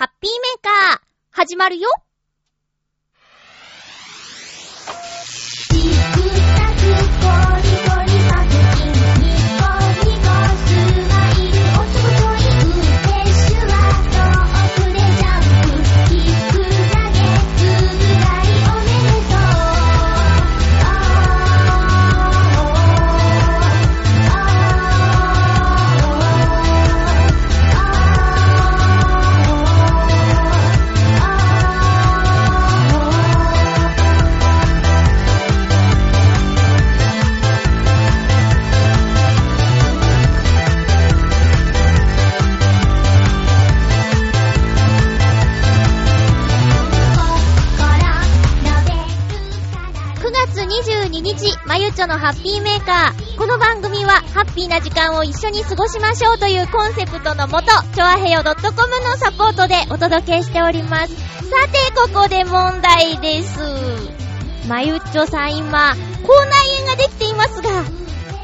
ハッピーメーカー、始まるよ。22日、まゆちょのハッピーメーカー。この番組は、ハッピーな時間を一緒に過ごしましょうというコンセプトのもと、ちょあへよ .com のサポートでお届けしております。さて、ここで問題です。まゆちょさん今、口内炎ができていますが、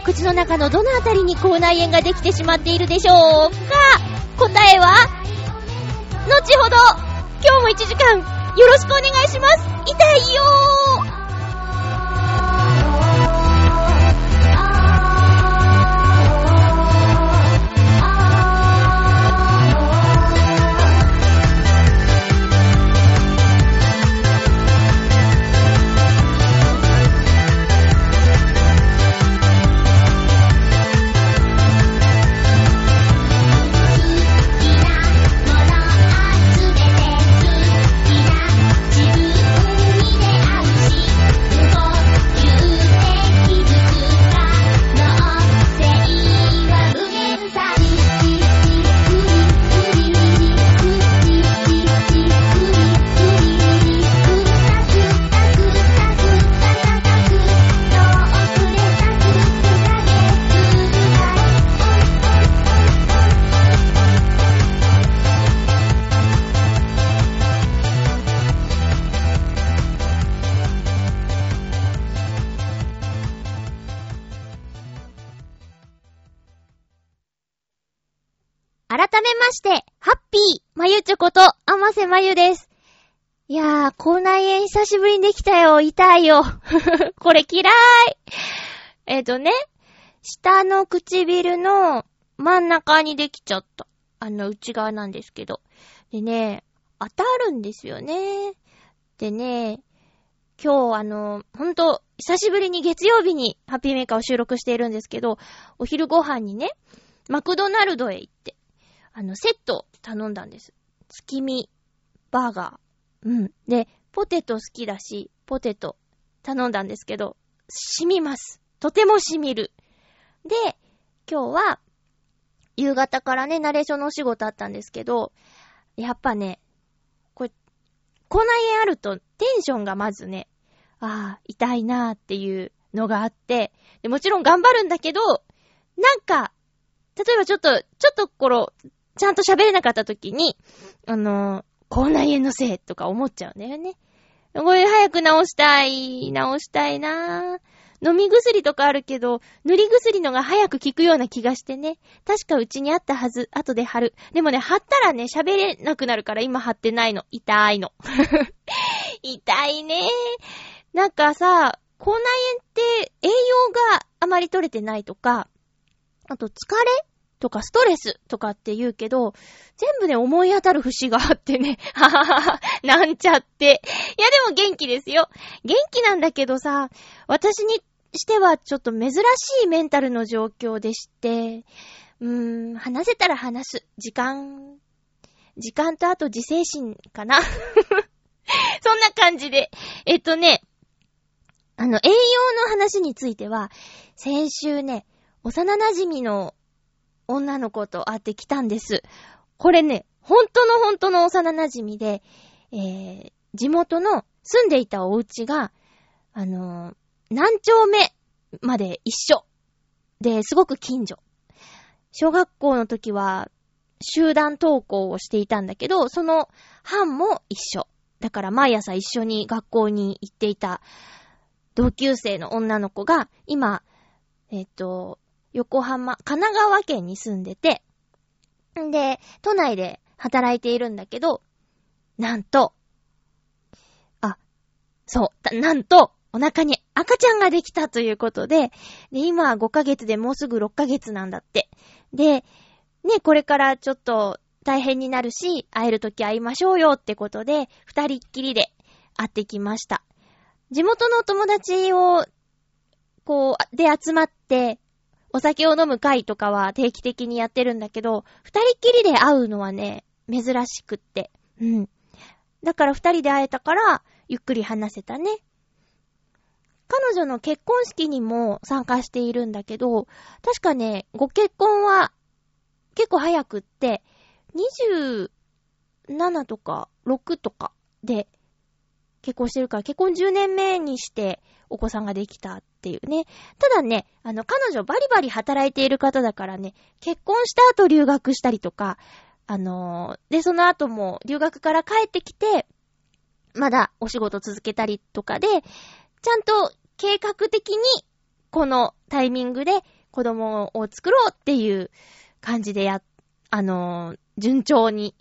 口の中のどのあたりに口内炎ができてしまっているでしょうか？答えは、後ほど、今日も1時間、よろしくお願いします。痛いよーまゆです。いやー、口内炎久しぶりにできたよ。痛いよ。これ嫌い。えっ、とね、下の唇の真ん中にできちゃった。あの、内側なんですけど。でね、当たるんですよね。でね、今日あの、ほんと、久しぶりに月曜日にハッピーメーカーを収録しているんですけど、お昼ご飯にね、マクドナルドへ行って、あの、セット頼んだんです。月見バーガー。うん。で、ポテト好きだし、ポテト頼んだんですけど、染みます。とても染みる。で、今日は、夕方からね、ナレーションのお仕事あったんですけど、やっぱね、これ、口内炎あるとテンションがまずね、ああ、痛いなーっていうのがあって、でもちろん頑張るんだけど、なんか、例えばちょっと、ちょっとこの、ちゃんと喋れなかった時に、あのー、口内炎のせいとか思っちゃうんだよね。これ早く治したい、治したいなぁ。飲み薬とかあるけど、塗り薬のが早く効くような気がしてね。確かうちにあったはず、後で貼る。でもね、貼ったらね、喋れなくなるから今貼ってないの。痛いの。痛いねなんかさ、口内炎って栄養があまり取れてないとか、あと疲れとかストレスとかって言うけど、全部ね、思い当たる節があってね、ははは、なんちゃって。いや、でも元気ですよ。元気なんだけどさ、私にしてはちょっと珍しいメンタルの状況でして、うーん、話せたら話す。時間、時間とあと自制心かな。そんな感じで。えっとね、あの、栄養の話については、先週ね、幼馴染の女の子と会ってきたんです。これね、本当の本当の幼馴染みで、えー、地元の住んでいたお家が、あのー、何丁目まで一緒。で、すごく近所。小学校の時は、集団登校をしていたんだけど、その班も一緒。だから毎朝一緒に学校に行っていた同級生の女の子が、今、えっと、横浜、神奈川県に住んでて、んで、都内で働いているんだけど、なんと、あ、そう、なんと、お腹に赤ちゃんができたということで、で、今は5ヶ月でもうすぐ6ヶ月なんだって。で、ね、これからちょっと大変になるし、会えるとき会いましょうよってことで、二人っきりで会ってきました。地元の友達を、こう、で集まって、お酒を飲む会とかは定期的にやってるんだけど、二人っきりで会うのはね、珍しくって。うん。だから二人で会えたから、ゆっくり話せたね。彼女の結婚式にも参加しているんだけど、確かね、ご結婚は結構早くって、27とか6とかで結婚してるから、結婚10年目にしてお子さんができたっていうね。ただね、あの、彼女バリバリ働いている方だからね、結婚した後留学したりとか、あのー、で、その後も留学から帰ってきて、まだお仕事続けたりとかで、ちゃんと計画的にこのタイミングで子供を作ろうっていう感じでや、あのー、順調に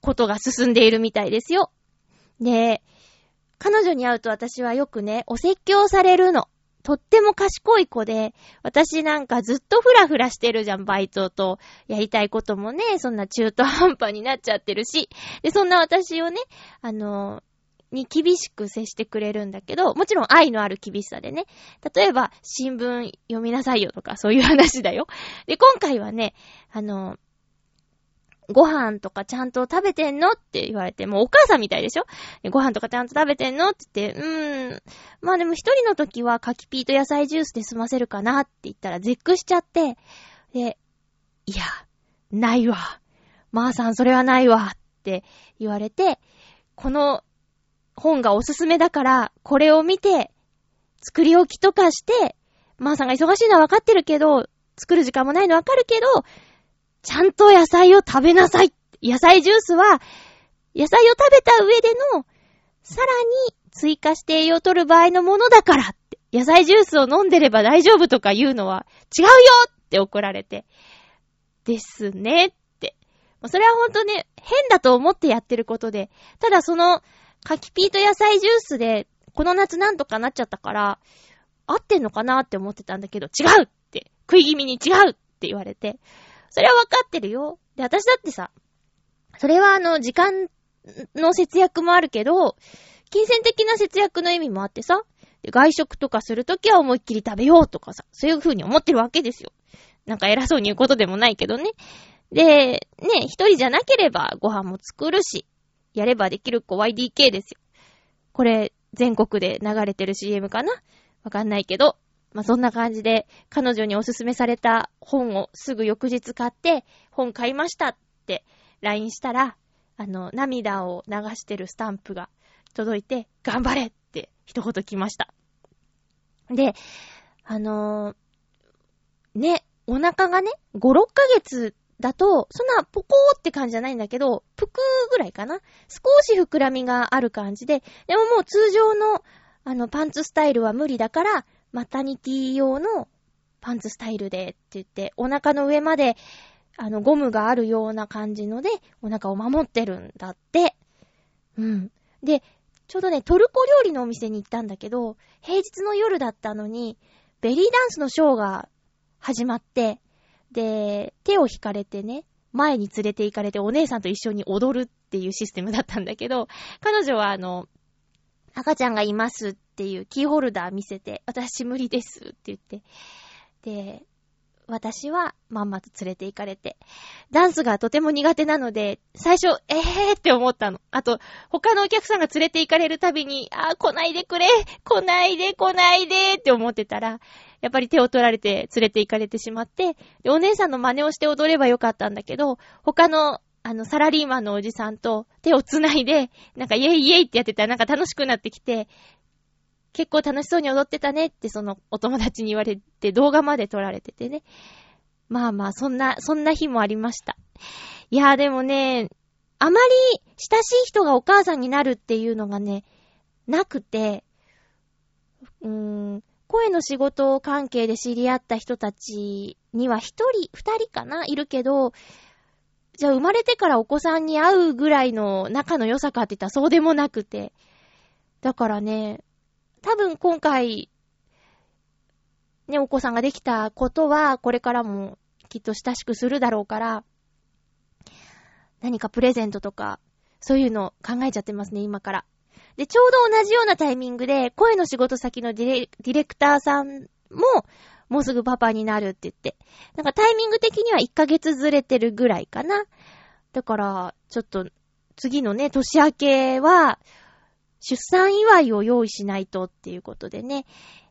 ことが進んでいるみたいですよ。で、彼女に会うと私はよくね、お説教されるの。とっても賢い子で、私なんかずっとフラフラしてるじゃん、バイトと。やりたいこともね、そんな中途半端になっちゃってるし。で、そんな私をね、あの、に厳しく接してくれるんだけど、もちろん愛のある厳しさでね。例えば、新聞読みなさいよとか、そういう話だよ。で、今回はね、あの、ご飯とかちゃんと食べてんの？って言われて、もうお母さんみたいでしょ？ご飯とかちゃんと食べてんの？って言って、うーん。まあでも一人の時は柿ピーと野菜ジュースで済ませるかなって言ったら絶句しちゃって、で、いや、ないわ。まー、あ、さんそれはないわって言われて、この本がおすすめだから、これを見て、作り置きとかして、まー、あ、さんが忙しいのはわかってるけど、作る時間もないのわかるけど、ちゃんと野菜を食べなさい。野菜ジュースは、野菜を食べた上での、さらに追加して栄養を取る場合のものだからって、野菜ジュースを飲んでれば大丈夫とか言うのは違うよって怒られて。ですねって。それはほんとね、変だと思ってやってることで、ただその、柿ピーと野菜ジュースで、この夏なんとかなっちゃったから、合ってんのかなって思ってたんだけど、違うって、食い気味に違うって言われて、それはわかってるよ。で、私だってさ、それはあの、時間の節約もあるけど、金銭的な節約の意味もあってさ、外食とかするときは思いっきり食べようとかさ、そういう風に思ってるわけですよ。なんか偉そうに言うことでもないけどね。で、ね、一人じゃなければご飯も作るし、やればできる子 YDK ですよ。これ、全国で流れてる CM かな？わかんないけど、まあ、そんな感じで、彼女におすすめされた本をすぐ翌日買って、本買いましたって LINE したら、あの、涙を流してるスタンプが届いて、頑張れって一言来ました。で、あのー、ね、お腹がね、5、6ヶ月だと、そんなポコーって感じじゃないんだけど、ぷくーぐらいかな少し膨らみがある感じで、でももう通常の、あの、パンツスタイルは無理だから、マタニティ用のパンツスタイルでって言って、お腹の上まで、あの、ゴムがあるような感じので、お腹を守ってるんだって。うん。で、ちょうどね、トルコ料理のお店に行ったんだけど、平日の夜だったのに、ベリーダンスのショーが始まって、で、手を引かれてね、前に連れて行かれてお姉さんと一緒に踊るっていうシステムだったんだけど、彼女はあの、赤ちゃんがいますっっていうキーホルダー見せて、私無理ですって言って。で、私はまんまと連れて行かれて、ダンスがとても苦手なので、最初、ええーって思ったの。あと、他のお客さんが連れて行かれるたびに、あー来ないでくれ来ないで来ないでって思ってたら、やっぱり手を取られて連れて行かれてしまって、で、お姉さんの真似をして踊ればよかったんだけど、他のあの、サラリーマンのおじさんと手を繋いで、なんかイェイイェイってやってたらなんか楽しくなってきて、結構楽しそうに踊ってたねってそのお友達に言われて動画まで撮られててね。まあまあ、そんな、そんな日もありました。いやーでもね、あまり親しい人がお母さんになるっていうのがね、なくて、うーん、声の仕事関係で知り合った人たちには一人、二人かないるけど、じゃあ生まれてからお子さんに会うぐらいの仲の良さかって言ったらそうでもなくて。だからね、多分今回、ね、お子さんができたことは、これからもきっと親しくするだろうから、何かプレゼントとか、そういうの考えちゃってますね、今から。で、ちょうど同じようなタイミングで、声の仕事先のディレディレクターさんも、もうすぐパパになるって言って。なんかタイミング的には1ヶ月ずれてるぐらいかな。だから、ちょっと、次のね、年明けは、出産祝いを用意しないとっていうことでね、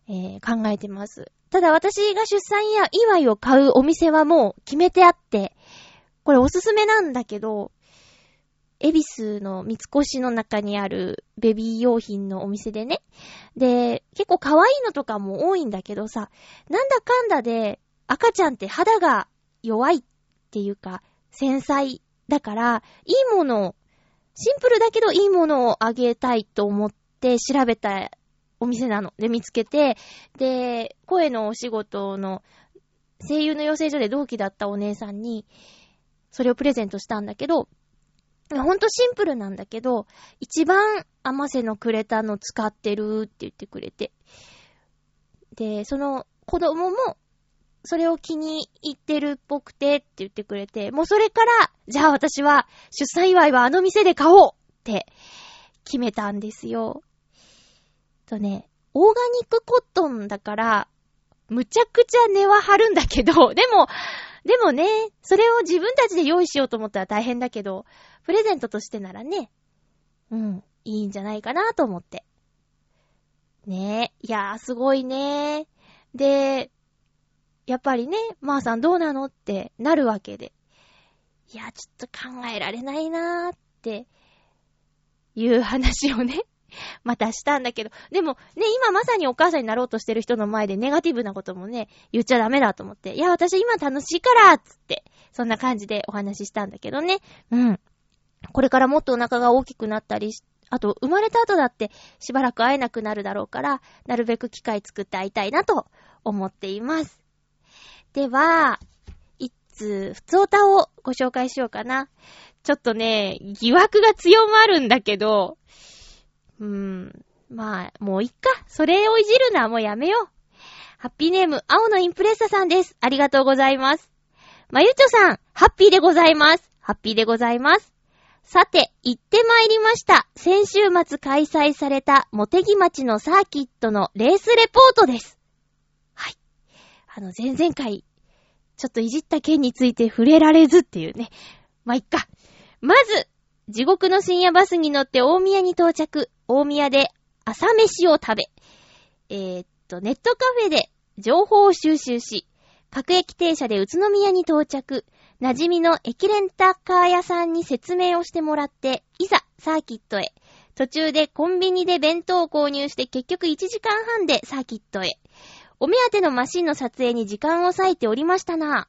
えー、考えてます。ただ私が出産祝いを買うお店はもう決めてあって、これおすすめなんだけど、エビスの三越の中にあるベビー用品のお店でね。で、結構可愛いのとかも多いんだけどさ、なんだかんだで赤ちゃんって肌が弱いっていうか、繊細だから、いいものを、シンプルだけどいいものをあげたいと思って調べたお店なの。で、見つけて、で、声のお仕事の声優の養成所で同期だったお姉さんに、それをプレゼントしたんだけど、ほんとシンプルなんだけど、一番甘瀬のくれたの使ってるって言ってくれて。で、その子供も、それを気に入ってるっぽくてって言ってくれて、もうそれから、じゃあ私は出産祝いはあの店で買おうって決めたんですよ。とね、オーガニックコットンだから、むちゃくちゃ値は張るんだけど、でも、でもね、それを自分たちで用意しようと思ったら大変だけど、プレゼントとしてならね、うん、いいんじゃないかなと思って。ねえ、いやーすごいねで、やっぱりね、まー、さんどうなのってなるわけで。いや、ちょっと考えられないなーっていう話をね、またしたんだけど、でもね、今まさにお母さんになろうとしてる人の前でネガティブなこともね、言っちゃダメだと思って、いや、私今楽しいからつって、そんな感じでお話ししたんだけどね。うん。これからもっとお腹が大きくなったりしあと、生まれた後だってしばらく会えなくなるだろうから、なるべく機会作って会いたいなと思っています。では、一通、普通歌をご紹介しようかな。ちょっとね、疑惑が強まるんだけど、うーん、まあ、もういっか。それをいじるのはもうやめよう。ハッピーネーム、青のインプレッサさんです。ありがとうございます。まゆちょさん、ハッピーでございます。ハッピーでございます。さて、行ってまいりました。先週末開催された、モテギ町のサーキットのレースレポートです。あの、前々回、ちょっといじった件について触れられずっていうね。まあ、いっか。まず、地獄の深夜バスに乗って大宮に到着。大宮で朝飯を食べ。えー、っと、ネットカフェで情報を収集し、各駅停車で宇都宮に到着。馴染みの駅レンタカー屋さんに説明をしてもらって、いざ、サーキットへ。途中でコンビニで弁当を購入して結局1時間半でサーキットへ。お目当てのマシンの撮影に時間を割いておりましたな。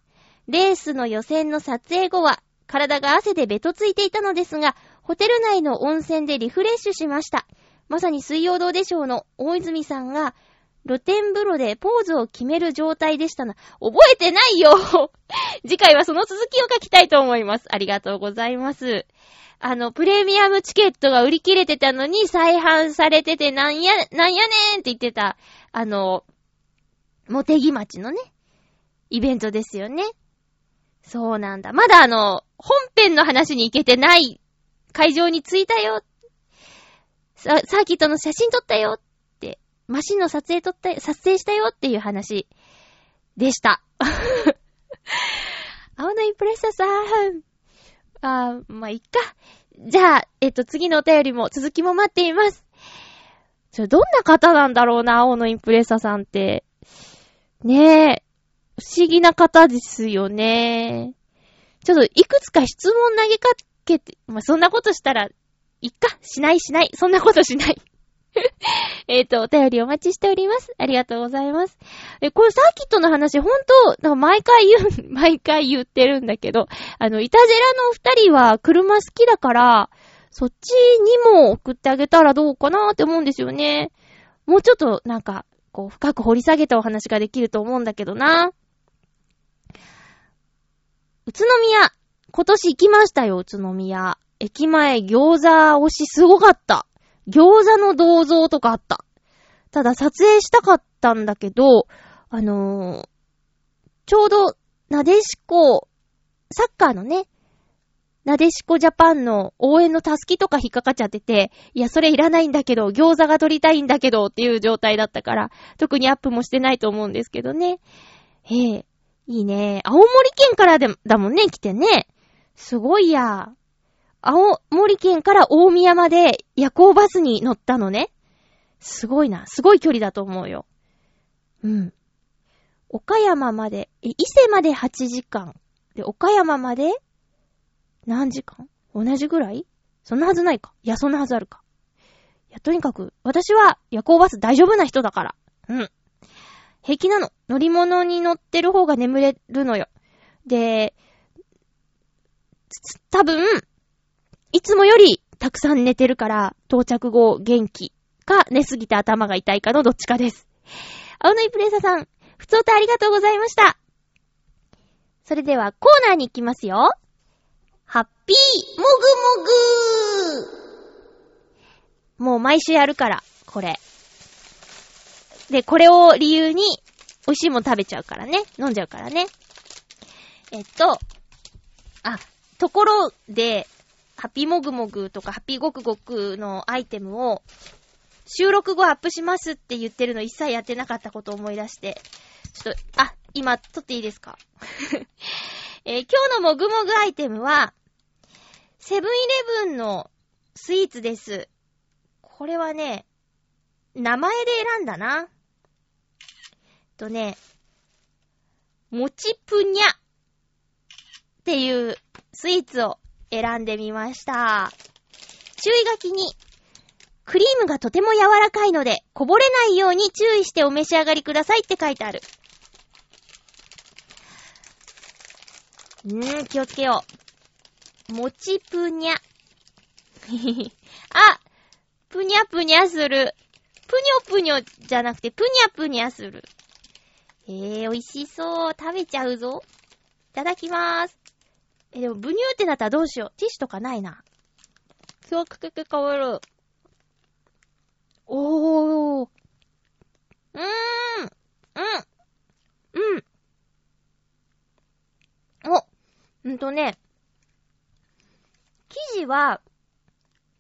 レースの予選の撮影後は、体が汗でベトついていたのですが、ホテル内の温泉でリフレッシュしました。まさに水曜どうでしょうの大泉さんが、露天風呂でポーズを決める状態でしたな。覚えてないよ 次回はその続きを書きたいと思います。ありがとうございます。あの、プレミアムチケットが売り切れてたのに再販されててなんや、なんやねんって言ってた、あの、モテギ町のね、イベントですよね。そうなんだ。まだあの、本編の話に行けてない会場に着いたよ。サーキットの写真撮ったよってマシンの撮影撮った、撮影したよっていう話でした。青のインプレッサーさん。あー、まあ、いっか。じゃあ、えっと、次のお便りも、続きも待っています。ちょ、どんな方なんだろうな、青のインプレッサーさんって。ねえ、不思議な方ですよね。ちょっと、いくつか質問投げかけて、まあ、そんなことしたら、いっか、しないしない、そんなことしない。えっと、お便りお待ちしております。ありがとうございます。え、これサーキットの話、ほんと、なんか毎回言う、毎回言ってるんだけど、あの、イタジェラのお二人は車好きだから、そっちにも送ってあげたらどうかなって思うんですよね。もうちょっと、なんか、こう、深く掘り下げたお話ができると思うんだけどな。宇都宮、今年行きましたよ、宇都宮。駅前餃子推しすごかった。餃子の銅像とかあった。ただ撮影したかったんだけど、あのー、ちょうど、なでしこ、サッカーのね、なでしこジャパンの応援のタスキとか引っかかっちゃってて、いや、それいらないんだけど、餃子が撮りたいんだけどっていう状態だったから、特にアップもしてないと思うんですけどね。へえ、いいね。青森県からでも、だもんね、来てね。すごいや。青森県から大宮まで夜行バスに乗ったのね。すごいな。すごい距離だと思うよ。うん。岡山まで、え、伊勢まで8時間。で、岡山まで何時間？同じぐらい？そんなはずないか。いや、そんなはずあるか。いや、とにかく、私は夜行バス大丈夫な人だから。うん。平気なの。乗り物に乗ってる方が眠れるのよ。で、多分、いつもよりたくさん寝てるから、到着後元気か寝すぎて頭が痛いかのどっちかです。青のいプレイサさん、ふつおたありがとうございました。それではコーナーに行きますよ。ハッピーもぐもぐもう毎週やるから、これ。で、これを理由に、美味しいもん食べちゃうからね。飲んじゃうからね。えっと、あ、ところで、ハッピーもぐもぐとかハッピーごくごくのアイテムを収録後アップしますって言ってるの一切やってなかったことを思い出して、ちょっと、あ、今撮っていいですか？えー、今日のもぐもぐアイテムは、セブンイレブンのスイーツです。これはね、名前で選んだな。とね、もちぷにゃっていうスイーツを選んでみました。注意書きに、クリームがとても柔らかいので、こぼれないように注意してお召し上がりくださいって書いてある。うー、気をつけよう。もちぷにゃ。あぷにゃぷにゃする。ぷにょぷにょじゃなくて、ぷにゃぷにゃする。えー、美味しそう。食べちゃうぞ。いただきまーす。え、でも、ブニューってなったらどうしよう。ティッシュとかないな。気をつけて変わる。おー。うーん。うん。うん。お。うんとね。生地は、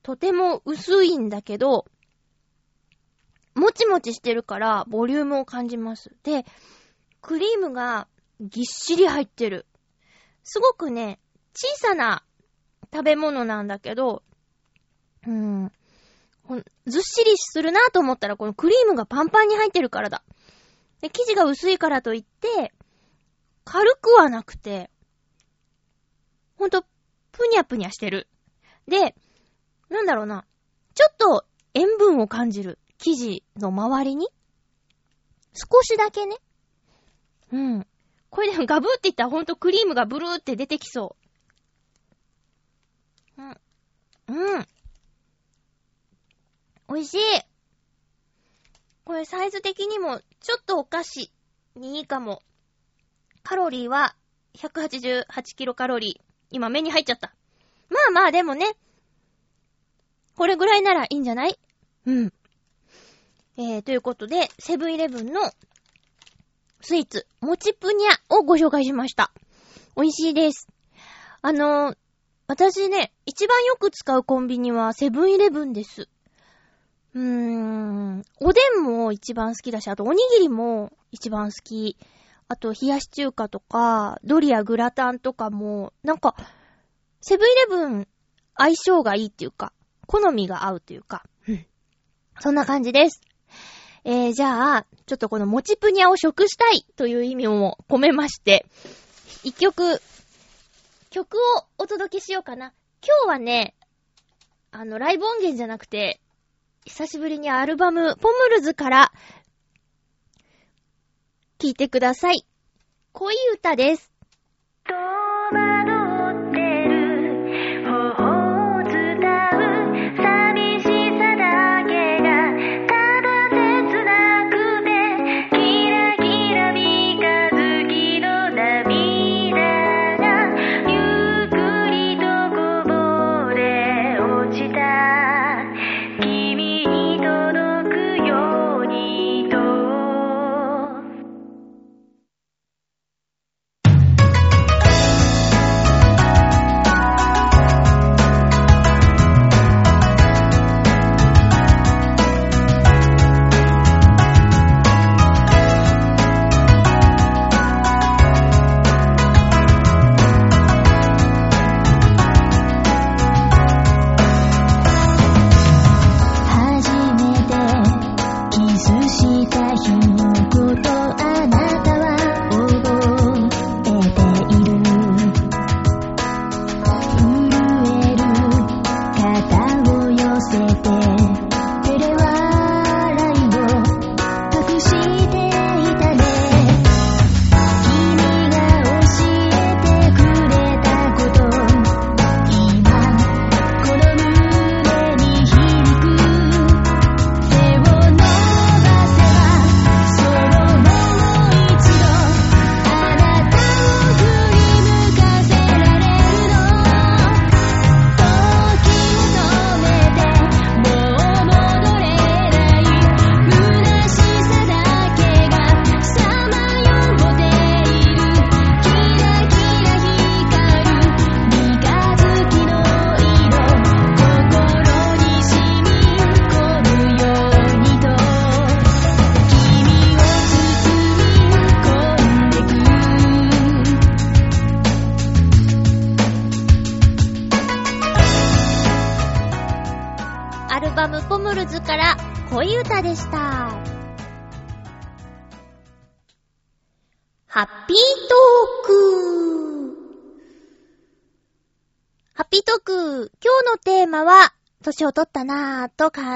とても薄いんだけど、もちもちしてるから、ボリュームを感じます。で、クリームがぎっしり入ってる。すごくね、小さな食べ物なんだけど、うん、ずっしりするなと思ったら、このクリームがパンパンに入ってるからだ。で、生地が薄いからといって、軽くはなくて、ほんと、ぷにゃぷにゃしてる。で、なんだろうな。ちょっと塩分を感じる。生地の周りに。少しだけね。うん。これでもガブって言ったらほんとクリームがブルーって出てきそう。うん。うん。美味しい。これサイズ的にもちょっとお菓子にいいかも。カロリーは188キロカロリー。今目に入っちゃった。まあまあでもね。これぐらいならいいんじゃない？うん。えー、ということで、セブンイレブンのスイーツ、もちぷにゃをご紹介しました。美味しいです。あのー、私ね、一番よく使うコンビニはセブンイレブンです。うーん、おでんも一番好きだし、あとおにぎりも一番好き。あと冷やし中華とか、ドリアグラタンとかも、なんか、セブンイレブン相性がいいっていうか、好みが合うというか、うん。そんな感じです。えー、じゃあ、ちょっとこのもちぷにゃを食したいという意味も込めまして、一曲、曲をお届けしようかな。今日はね、あの、ライブ音源じゃなくて、久しぶりにアルバム、ポムルズから、聴いてください。恋歌です。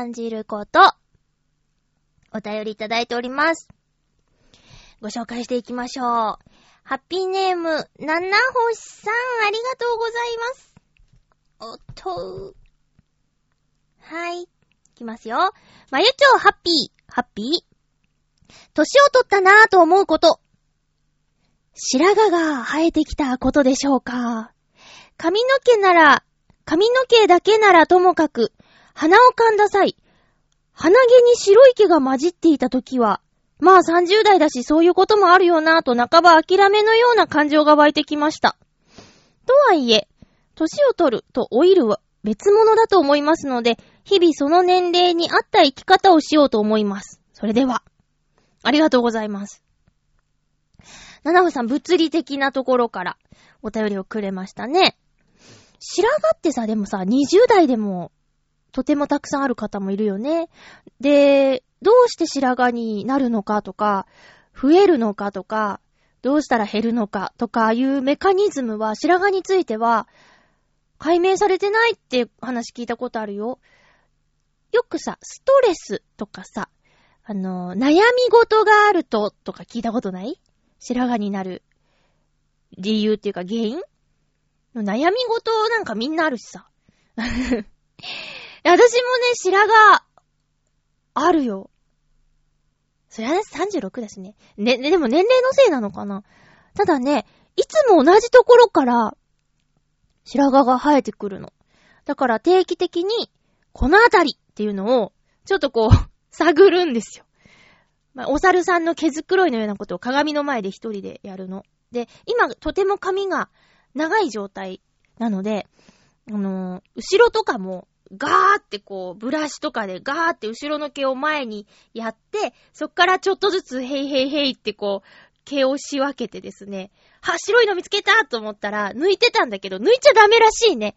感じること。お便りいただいております。ご紹介していきましょう。ハッピーネーム、ななほしさん、ありがとうございます。おっとはい。いきますよ。まゆちょうハッピー、ハッピー。年を取ったなぁと思うこと。白髪が生えてきたことでしょうか。髪の毛なら、髪の毛だけならともかく、鼻を噛んだ際、鼻毛に白い毛が混じっていた時は、まあ30代だしそういうこともあるよなぁと半ば諦めのような感情が湧いてきました。とはいえ、年を取ると老いるは別物だと思いますので、日々その年齢に合った生き方をしようと思います。それでは、ありがとうございます。七尾さん、物理的なところからお便りをくれましたね。白髪ってさ、でもさ、20代でもとてもたくさんある方もいるよね。で、どうして白髪になるのかとか、増えるのかとか、どうしたら減るのかとかいうメカニズムは、白髪については、解明されてないって話聞いたことあるよ。よくさ、ストレスとかさ、あの、悩み事があるととか聞いたことない？白髪になる理由っていうか原因？悩み事なんかみんなあるしさ。私もね、白髪、あるよ。そりゃね、36だしね。ね、でも年齢のせいなのかなただね、いつも同じところから、白髪が生えてくるの。だから定期的に、このあたりっていうのを、ちょっとこう 探るんですよ。まあ、お猿さんの毛づくろいのようなことを鏡の前で一人でやるの。で、今、とても髪が長い状態なので、あのー、後ろとかも、ガーってこう、ブラシとかでガーって後ろの毛を前にやって、そっからちょっとずつヘイヘイヘイってこう、毛を仕分けてですね、は、白いの見つけたと思ったら、抜いてたんだけど、抜いちゃダメらしいね。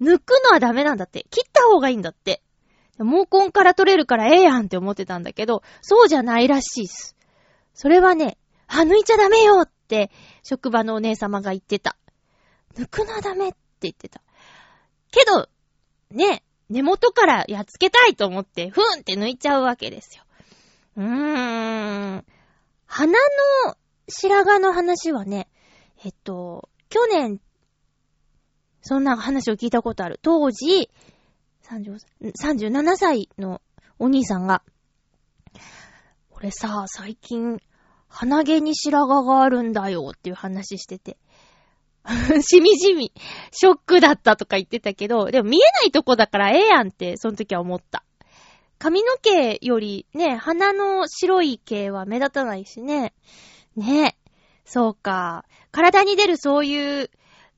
抜くのはダメなんだって。切った方がいいんだって。毛根から取れるからええやんって思ってたんだけど、そうじゃないらしいっす。それはね、あ、抜いちゃダメよって、職場のお姉様が言ってた。抜くのはダメって言ってた。けど、ね、根元からやっつけたいと思って、ふんって抜いちゃうわけですよ。うーん。鼻の白髪の話はね、えっと、去年、そんな話を聞いたことある。当時、37歳のお兄さんが、俺さ、最近、鼻毛に白髪があるんだよっていう話してて。しみじみ、ショックだったとか言ってたけど、でも見えないとこだからええやんって、その時は思った。髪の毛よりね、鼻の白い毛は目立たないしね。ね。そうか。体に出るそういう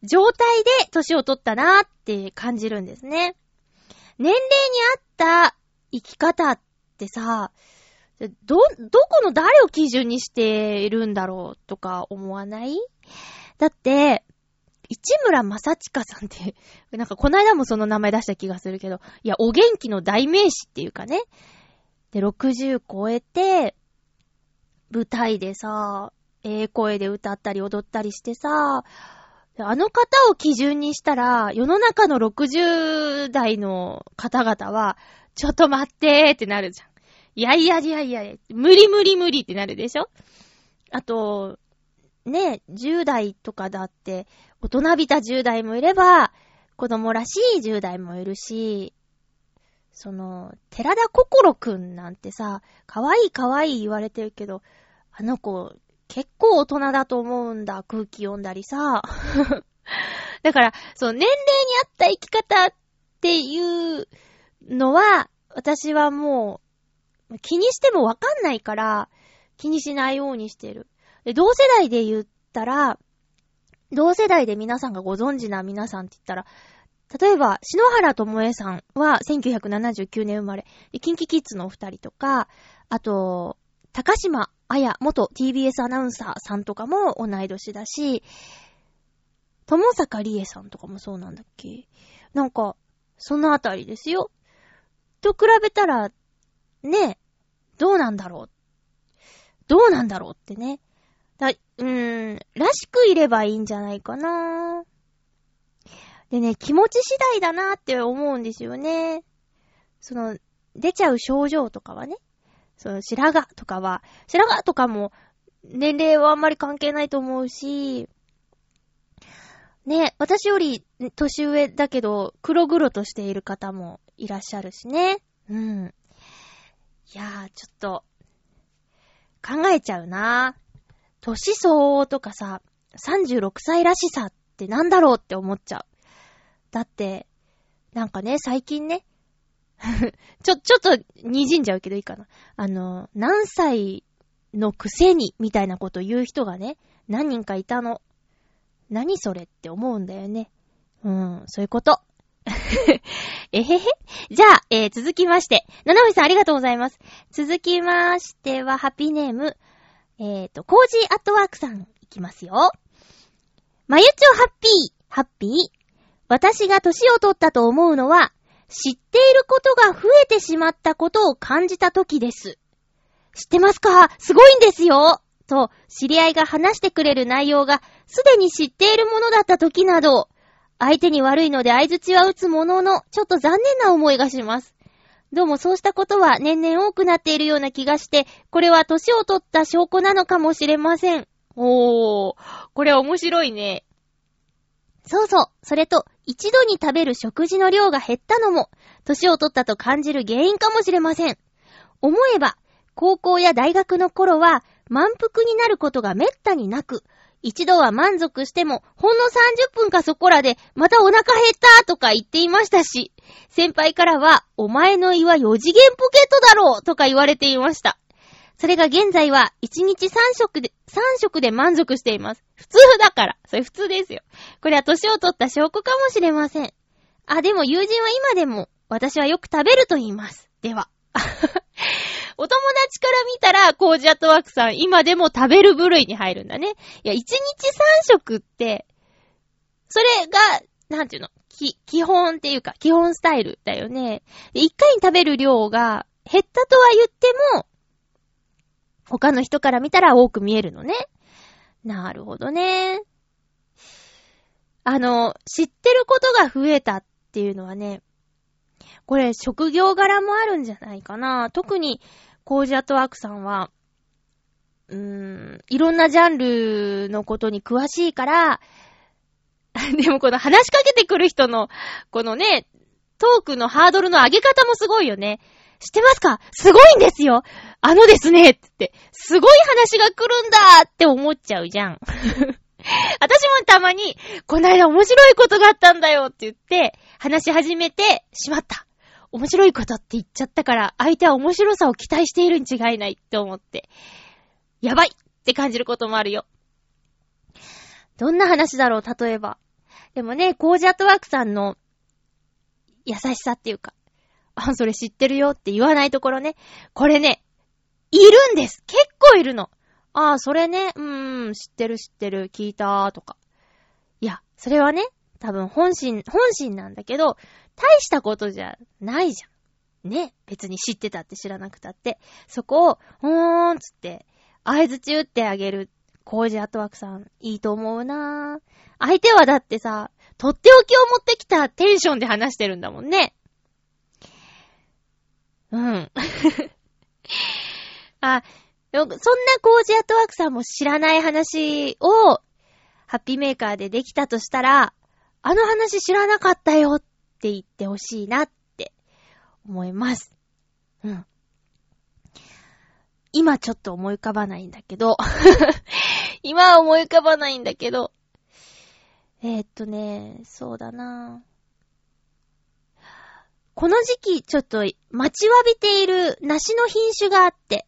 状態で年を取ったなーって感じるんですね。年齢に合った生き方ってさ、ど、どこの誰を基準にしているんだろうとか思わない？だって、市村正親さんって、なんかこの間もその名前出した気がするけど、いや、お元気の代名詞っていうかね。で、60超えて、舞台でさ、ええ声で歌ったり踊ったりしてさ、あの方を基準にしたら、世の中の60代の方々は、ちょっと待ってーってなるじゃん。いやいやいやいや、無理無理無理ってなるでしょ？あと、ね、10代とかだって、大人びた10代もいれば、子供らしい10代もいるし、その、寺田心くんなんてさ、可愛い可愛い言われてるけど、あの子、結構大人だと思うんだ、空気読んだりさ。だから、その年齢に合った生き方っていうのは、私はもう、気にしてもわかんないから、気にしないようにしてる。で、同世代で言ったら、同世代で皆さんがご存知な皆さんって言ったら、例えば、篠原智恵さんは1979年生まれ、キンキキッズのお二人とか、あと、高島彩元 TBS アナウンサーさんとかも同い年だし、友坂理恵さんとかもそうなんだっけ？なんか、そのあたりですよ。と比べたら、ね、どうなんだろう。どうなんだろうってね。うーん、らしくいればいいんじゃないかな。でね、気持ち次第だなって思うんですよね。その、出ちゃう症状とかはね。その、白髪とかは、白髪とかも、年齢はあんまり関係ないと思うし、ね、私より年上だけど、黒々としている方もいらっしゃるしね。うん。いやー、ちょっと、考えちゃうな年相応とかさ、36歳らしさってなんだろうって思っちゃう。だって、なんかね、最近ね、ちょ、ちょっと滲んじゃうけどいいかな。あの、何歳のくせに、みたいなこと言う人がね、何人かいたの。何それって思うんだよね。うん、そういうこと。えへへじゃあ、えー、続きまして、ななみさんありがとうございます。続きましては、ハッピーネーム、えっ、ー、と、コージーアットワークさんいきますよ。まゆちょハッピー、ハッピー。私が年を取ったと思うのは、知っていることが増えてしまったことを感じた時です。知ってますか？すごいんですよと、知り合いが話してくれる内容が、すでに知っているものだった時など、相手に悪いので相槌は打つものの、ちょっと残念な思いがします。どうもそうしたことは年々多くなっているような気がして、これは年を取った証拠なのかもしれません。おー、これ面白いね。そうそう。それと、一度に食べる食事の量が減ったのも、年を取ったと感じる原因かもしれません。思えば、高校や大学の頃は、満腹になることがめったになく、一度は満足しても、ほんの30分かそこらで、またお腹減ったとか言っていましたし、先輩からは、お前の胃は4次元ポケットだろうとか言われていました。それが現在は、1日3食で、3食で満足しています。普通だから。それ普通ですよ。これは年を取った証拠かもしれません。あ、でも友人は今でも、私はよく食べると言います。では。お友達から見たら、コージアットワークさん、今でも食べる部類に入るんだね。いや、1日3食って、それが、なんていうの、き、基本っていうか、基本スタイルだよね。1回に食べる量が減ったとは言っても、他の人から見たら多く見えるのね。なるほどね。あの、知ってることが増えたっていうのはね、これ職業柄もあるんじゃないかな。特に、コージアトワークさんは、うーん、いろんなジャンルのことに詳しいから、でもこの話しかけてくる人の、このね、トークのハードルの上げ方もすごいよね。知ってますか？すごいんですよあのですねって、すごい話が来るんだって思っちゃうじゃん。私もたまに、こないだ面白いことがあったんだよって言って、話し始めてしまった。面白いことって言っちゃったから、相手は面白さを期待しているに違いないって思って、やばいって感じることもあるよ。どんな話だろう、例えば。でもね、コージアットワークさんの優しさっていうか、あ、それ知ってるよって言わないところね。これね、いるんです結構いるの。ああ、それね、うーん、知ってる知ってる、聞いたーとか。いや、それはね、多分本心、本心なんだけど、大したことじゃないじゃん。ね。別に知ってたって知らなくたって。そこを、ほーんつって、合図中ってあげる。コージアットワークさん、いいと思うなぁ。相手はだってさ、とっておきを持ってきたテンションで話してるんだもんね。うん。あ、そんなコージアットワークさんも知らない話を、ハッピーメーカーでできたとしたら、あの話知らなかったよって言ってほしいなって思います。うん。今ちょっと思い浮かばないんだけど。今は思い浮かばないんだけど、えー、っとね、そうだな。この時期ちょっと待ちわびている梨の品種があって、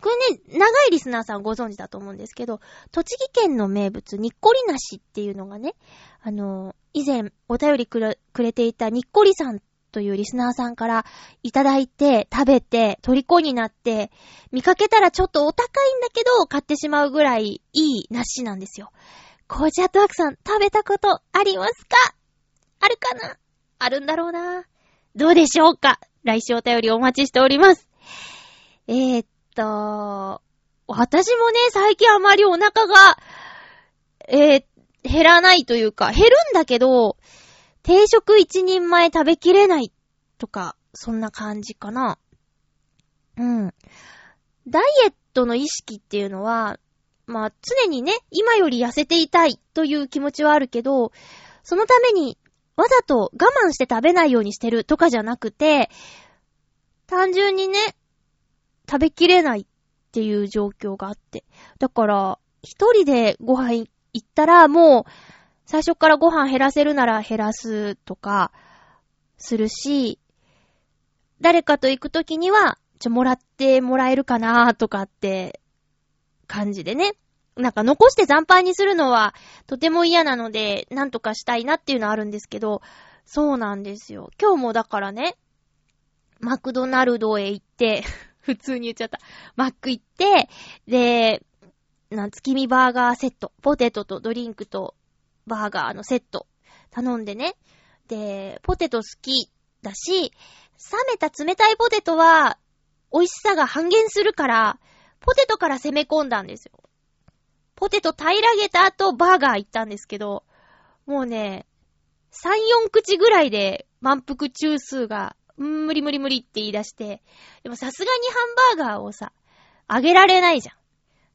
これね、長いリスナーさんご存知だと思うんですけど、栃木県の名物、にっこり梨っていうのがね、あの、以前お便りくれくれていたにっこりさんというリスナーさんからいただいて、食べて、虜になって、見かけたらちょっとお高いんだけど、買ってしまうぐらいいい梨なんですよ。コージャットワークさん、食べたことありますか？あるかな？あるんだろうな？どうでしょうか？来週お便りお待ちしております。えー、っと、私もね、最近あまりお腹が、えー、減らないというか、減るんだけど、定食一人前食べきれないとか、そんな感じかな。うん。ダイエットの意識っていうのは、まあ常にね、今より痩せていたいという気持ちはあるけど、そのためにわざと我慢して食べないようにしてるとかじゃなくて、単純にね、食べきれないっていう状況があって。だから、一人でご飯行ったらもう、最初からご飯減らせるなら減らすとか、するし、誰かと行くときには、ちょ、もらってもらえるかなとかって感じでね。なんか残して残飯にするのはとても嫌なので、なんとかしたいなっていうのはあるんですけど、そうなんですよ。今日もだからね、マクドナルドへ行って 普通に言っちゃった。マック行って、で、な、月見バーガーセット、ポテトとドリンクとバーガーのセット頼んでね。で、ポテト好きだし、冷めた冷たいポテトは美味しさが半減するから、ポテトから攻め込んだんですよ。ポテト平らげた後、バーガー行ったんですけど、もうね、3、4口ぐらいで満腹中枢が、ん、無理無理無理って言い出して、でもさすがにハンバーガーをさ、あげられないじゃん。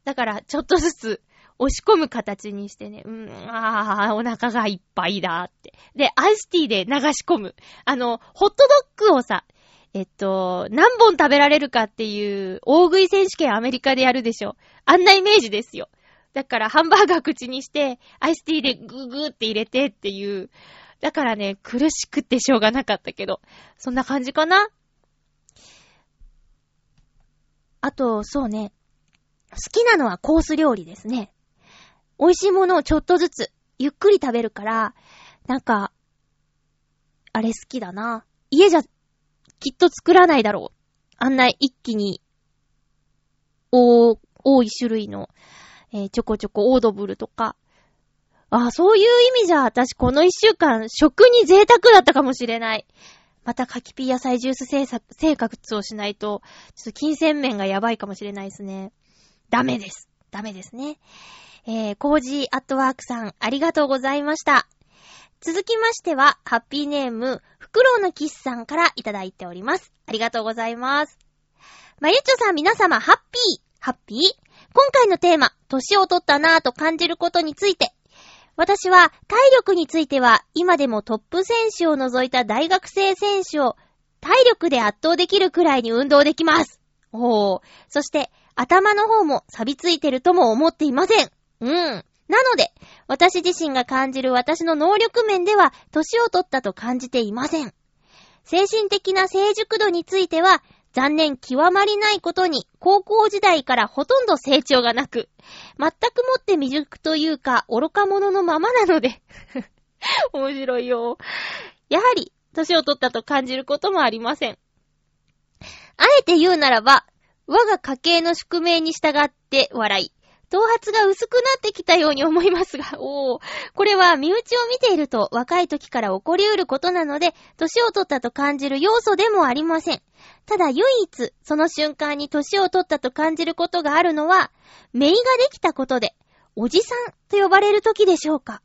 だから、ちょっとずつ、押し込む形にしてね、うん、あー、お腹がいっぱいだって。で、アイスティーで流し込む。あの、ホットドッグをさ、えっと、何本食べられるかっていう大食い選手権アメリカでやるでしょ。あんなイメージですよ。だからハンバーガー口にして、アイスティーでグーグーって入れてっていう。だからね、苦しくてしょうがなかったけど。そんな感じかなあと、そうね。好きなのはコース料理ですね。美味しいものをちょっとずつ、ゆっくり食べるから、なんか、あれ好きだな。家じゃきっと作らないだろう。あんな一気に、お多い種類の、えー、ちょこちょこオードブルとか。あそういう意味じゃ、私この一週間、食に贅沢だったかもしれない。また柿ピー野菜ジュース生生活をしないと、ちょっと金銭面がやばいかもしれないですね。ダメです。ダメですね。えー、コージーアットワークさん、ありがとうございました。続きましては、ハッピーネーム、フクロウのキスさんからいただいております。ありがとうございます。まゆちょさん皆様、ハッピーハッピー？今回のテーマ、年を取ったなぁと感じることについて。私は、体力については、今でもトップ選手を除いた大学生選手を、体力で圧倒できるくらいに運動できます。おー。そして、頭の方も錆びついてるとも思っていません。うん。なので、私自身が感じる私の能力面では、年を取ったと感じていません。精神的な成熟度については、残念極まりないことに、高校時代からほとんど成長がなく、全くもって未熟というか、愚か者のままなので 面白いよ。やはり、年を取ったと感じることもありません。あえて言うならば、我が家系の宿命に従って笑い、頭髪が薄くなってきたように思いますが、おー。これは身内を見ていると若い時から起こり得ることなので、年を取ったと感じる要素でもありません。ただ唯一、その瞬間に年を取ったと感じることがあるのは、メイができたことで、おじさんと呼ばれる時でしょうか。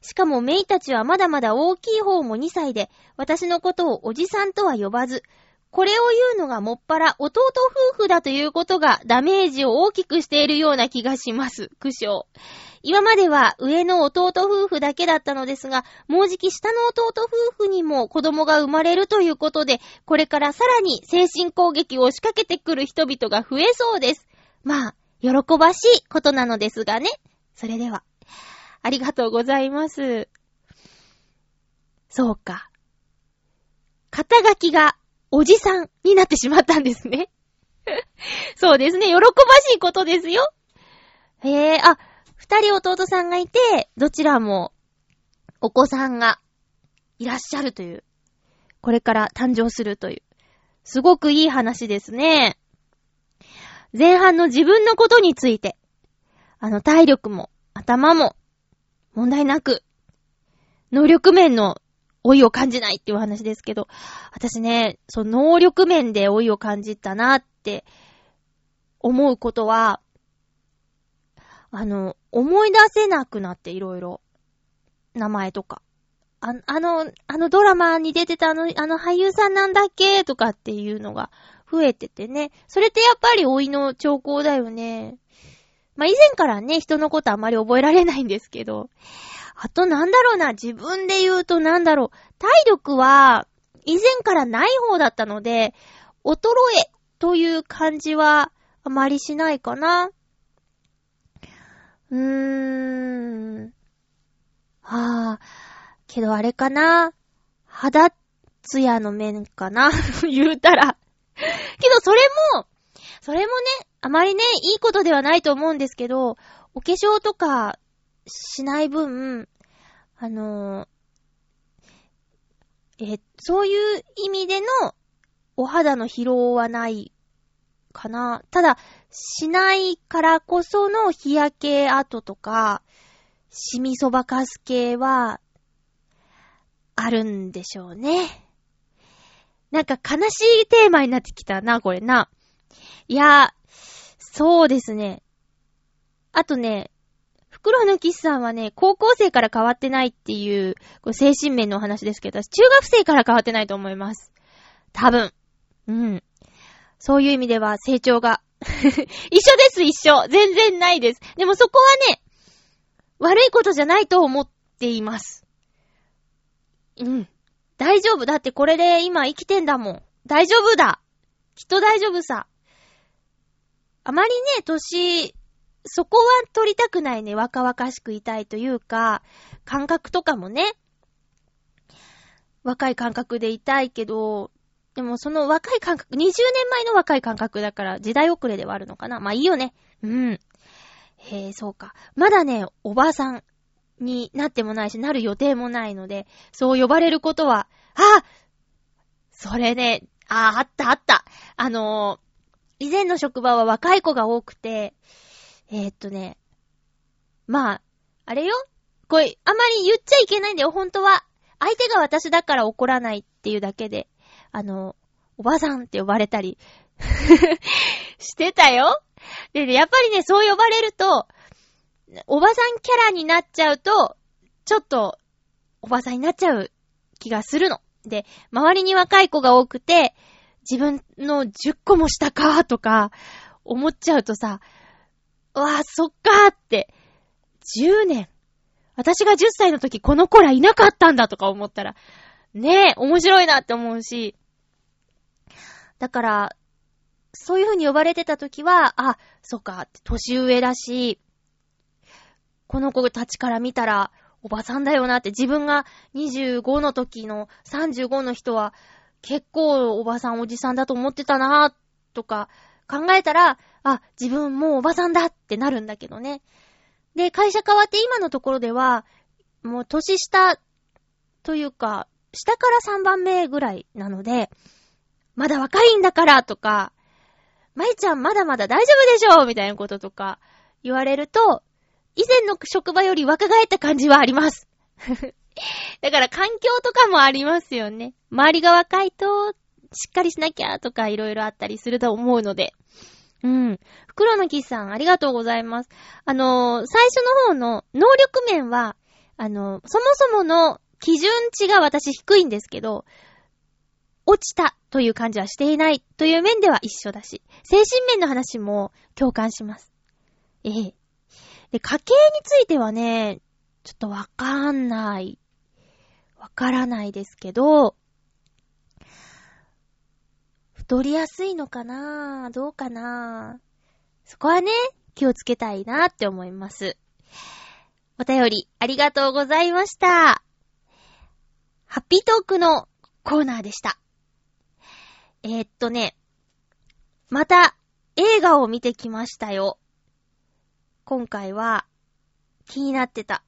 しかもメイたちはまだまだ大きい方も2歳で、私のことをおじさんとは呼ばず、これを言うのがもっぱら弟夫婦だということがダメージを大きくしているような気がします。苦笑。今までは上の弟夫婦だけだったのですが、もうじき下の弟夫婦にも子供が生まれるということで、これからさらに精神攻撃を仕掛けてくる人々が増えそうです。まあ、喜ばしいことなのですがね。それでは。ありがとうございます。そうか。肩書きがおじさんになってしまったんですね。そうですね。喜ばしいことですよ。へえ、あ、二人弟さんがいて、どちらもお子さんがいらっしゃるという。これから誕生するという。すごくいい話ですね。前半の自分のことについて、あの体力も頭も問題なく、能力面の老いを感じないっていう話ですけど、私ね、その能力面で老いを感じたなって思うことは、あの、思い出せなくなっていろいろ。名前とか。ああの、あのドラマに出てたあの、あの俳優さんなんだっけ？とかっていうのが増えててね。それってやっぱり老いの兆候だよね。まあ、以前からね、人のことあまり覚えられないんですけど。あとなんだろうな、自分で言うとなんだろう。体力は、以前からない方だったので、衰えという感じはあまりしないかな。うーん。はあ、けどあれかな。肌ツヤの面かな 言うたらけどそれも、それもね、あまりね、いいことではないと思うんですけど、お化粧とかしない分、あのえ、そういう意味でのお肌の疲労はないかな。ただ、しないからこその日焼け跡とか、シミそばかす系は、あるんでしょうね。なんか悲しいテーマになってきたな、これな。いや、そうですね。あとね、袋のキスさんはね、高校生から変わってないっていう、こ精神面のお話ですけど、私中学生から変わってないと思います。多分。うん。そういう意味では成長が 一緒です一緒全然ないです。でもそこはね、悪いことじゃないと思っています。うん。大丈夫。だってこれで今生きてんだもん。大丈夫だ。きっと大丈夫さ。あまりね、年、そこは取りたくないね。若々しくいたいというか、感覚とかもね、若い感覚でいたいけど、でもその若い感覚、20年前の若い感覚だから時代遅れではあるのかな。まあいいよね。うん。へえ、そうか。まだね、おばあさんになってもないし、なる予定もないので、そう呼ばれることは、あそれね、ああ、あったあった。あのー、以前の職場は若い子が多くて、えー、っとね、まあ、あれよこれ、あまり言っちゃいけないんだよ、本当は。相手が私だから怒らないっていうだけで。あの、おばさんって呼ばれたり してたよ。で、ねやっぱりね、そう呼ばれると、おばさんキャラになっちゃうと、ちょっと、おばさんになっちゃう気がするの。で、周りに若い子が多くて、自分の10個もしたかとか、思っちゃうとさ、わあ、そっかーって、10年。私が10歳の時この子らいなかったんだとか思ったら、ねえ、面白いなって思うし、だから、そういう風に呼ばれてた時は、あ、そっか、年上だし、この子たちから見たら、おばさんだよなって、自分が25の時の35の人は、結構おばさんおじさんだと思ってたなとか考えたら、あ、自分もうおばさんだってなるんだけどね。で、会社変わって今のところでは、もう年下というか、下から3番目ぐらいなので、まだ若いんだからとか、まいちゃんまだまだ大丈夫でしょうみたいなこととか言われると、以前の職場より若返った感じはあります。だから環境とかもありますよね。周りが若いと、しっかりしなきゃとかいろいろあったりすると思うので。うん。袋のキスさん、ありがとうございます。あのー、最初の方の能力面は、あのー、そもそもの基準値が私低いんですけど、落ちたという感じはしていないという面では一緒だし、精神面の話も共感します。ええ。で、家計についてはね、ちょっとわかんない。わからないですけど、太りやすいのかな？どうかな？そこはね、気をつけたいなって思います。お便り、ありがとうございました。ハッピートークのコーナーでした。えー、っとね、また映画を見てきましたよ。今回は気になってた、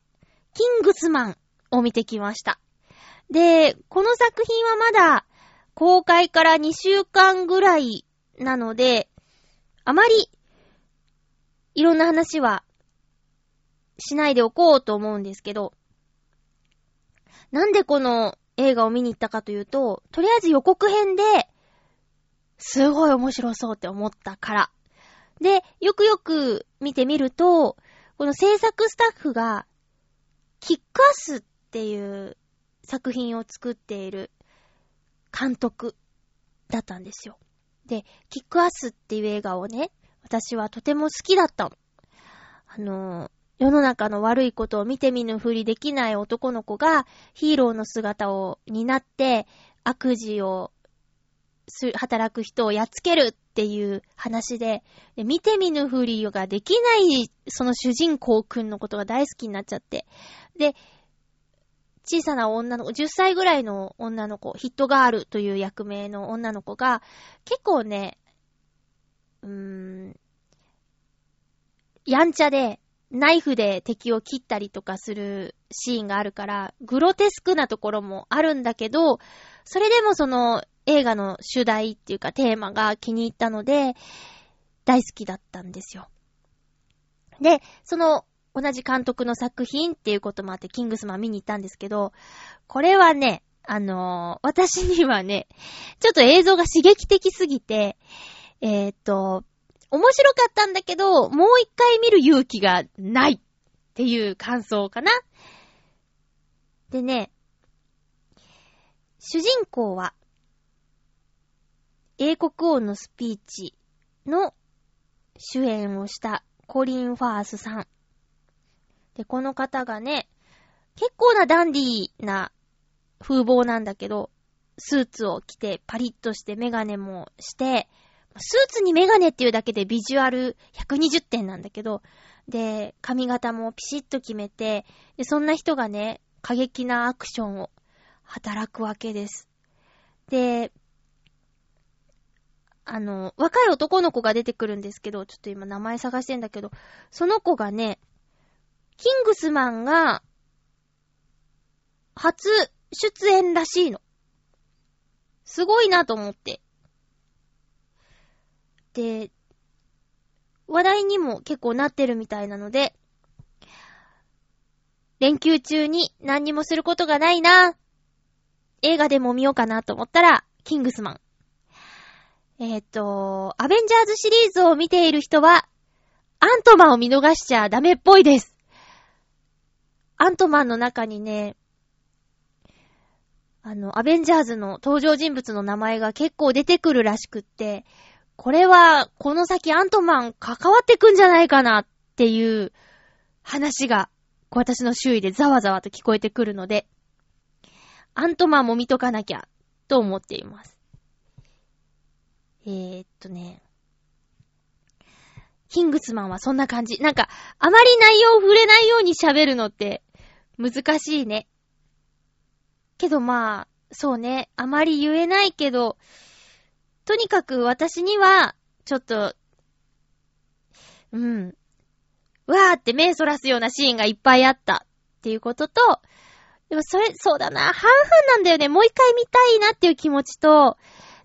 キングスマンを見てきました。で、この作品はまだ公開から2週間ぐらいなので、あまりいろんな話はしないでおこうと思うんですけど、なんでこの映画を見に行ったかというと、とりあえず予告編で、すごい面白そうって思ったから。で、よくよく見てみると、この制作スタッフが、キックアスっていう作品を作っている監督だったんですよ。で、キックアスっていう映画をね、私はとても好きだったの。あの、世の中の悪いことを見て見ぬふりできない男の子がヒーローの姿を担って悪事をす働く人をやっつけるっていう話で、で見て見ぬふりができないその主人公くんのことが大好きになっちゃって。で、小さな女の子、10歳ぐらいの女の子、ヒットガールという役名の女の子が、結構ね、うーん、やんちゃで、ナイフで敵を切ったりとかするシーンがあるから、グロテスクなところもあるんだけど、それでもその映画の主題っていうかテーマが気に入ったので、大好きだったんですよ。で、その同じ監督の作品っていうこともあって、キングスマン見に行ったんですけど、これはね、あのー、私にはね、ちょっと映像が刺激的すぎて、えー、っと、面白かったんだけど、もう一回見る勇気がないっていう感想かな。でね、主人公は、英国王のスピーチの主演をしたコリン・ファースさん。で、この方がね、結構なダンディーな風貌なんだけど、スーツを着てパリッとしてメガネもして、スーツにメガネっていうだけでビジュアル120点なんだけど、で、髪型もピシッと決めて、で、そんな人がね、過激なアクションを働くわけです。で、あの、若い男の子が出てくるんですけど、ちょっと今名前探してんだけど、その子がね、キングスマンが、初出演らしいの。すごいなと思って。で、話題にも結構なってるみたいなので、連休中に何にもすることがないな、映画でも見ようかなと思ったら、キングスマン。えっ、ー、と、アベンジャーズシリーズを見ている人は、アントマンを見逃しちゃダメっぽいです。アントマンの中にね、あの、アベンジャーズの登場人物の名前が結構出てくるらしくって、これは、この先アントマン関わってくんじゃないかなっていう話が、私の周囲でざわざわと聞こえてくるので、アントマンも見とかなきゃ、と思っています。えー、っとね、キングスマンはそんな感じ。なんか、あまり内容を触れないように喋るのって難しいね。けどまあ、そうね、あまり言えないけど、とにかく私には、ちょっと、うん、わーって目そらすようなシーンがいっぱいあったっていうことと、でもそれ、そうだな、半々なんだよね。もう一回見たいなっていう気持ちと、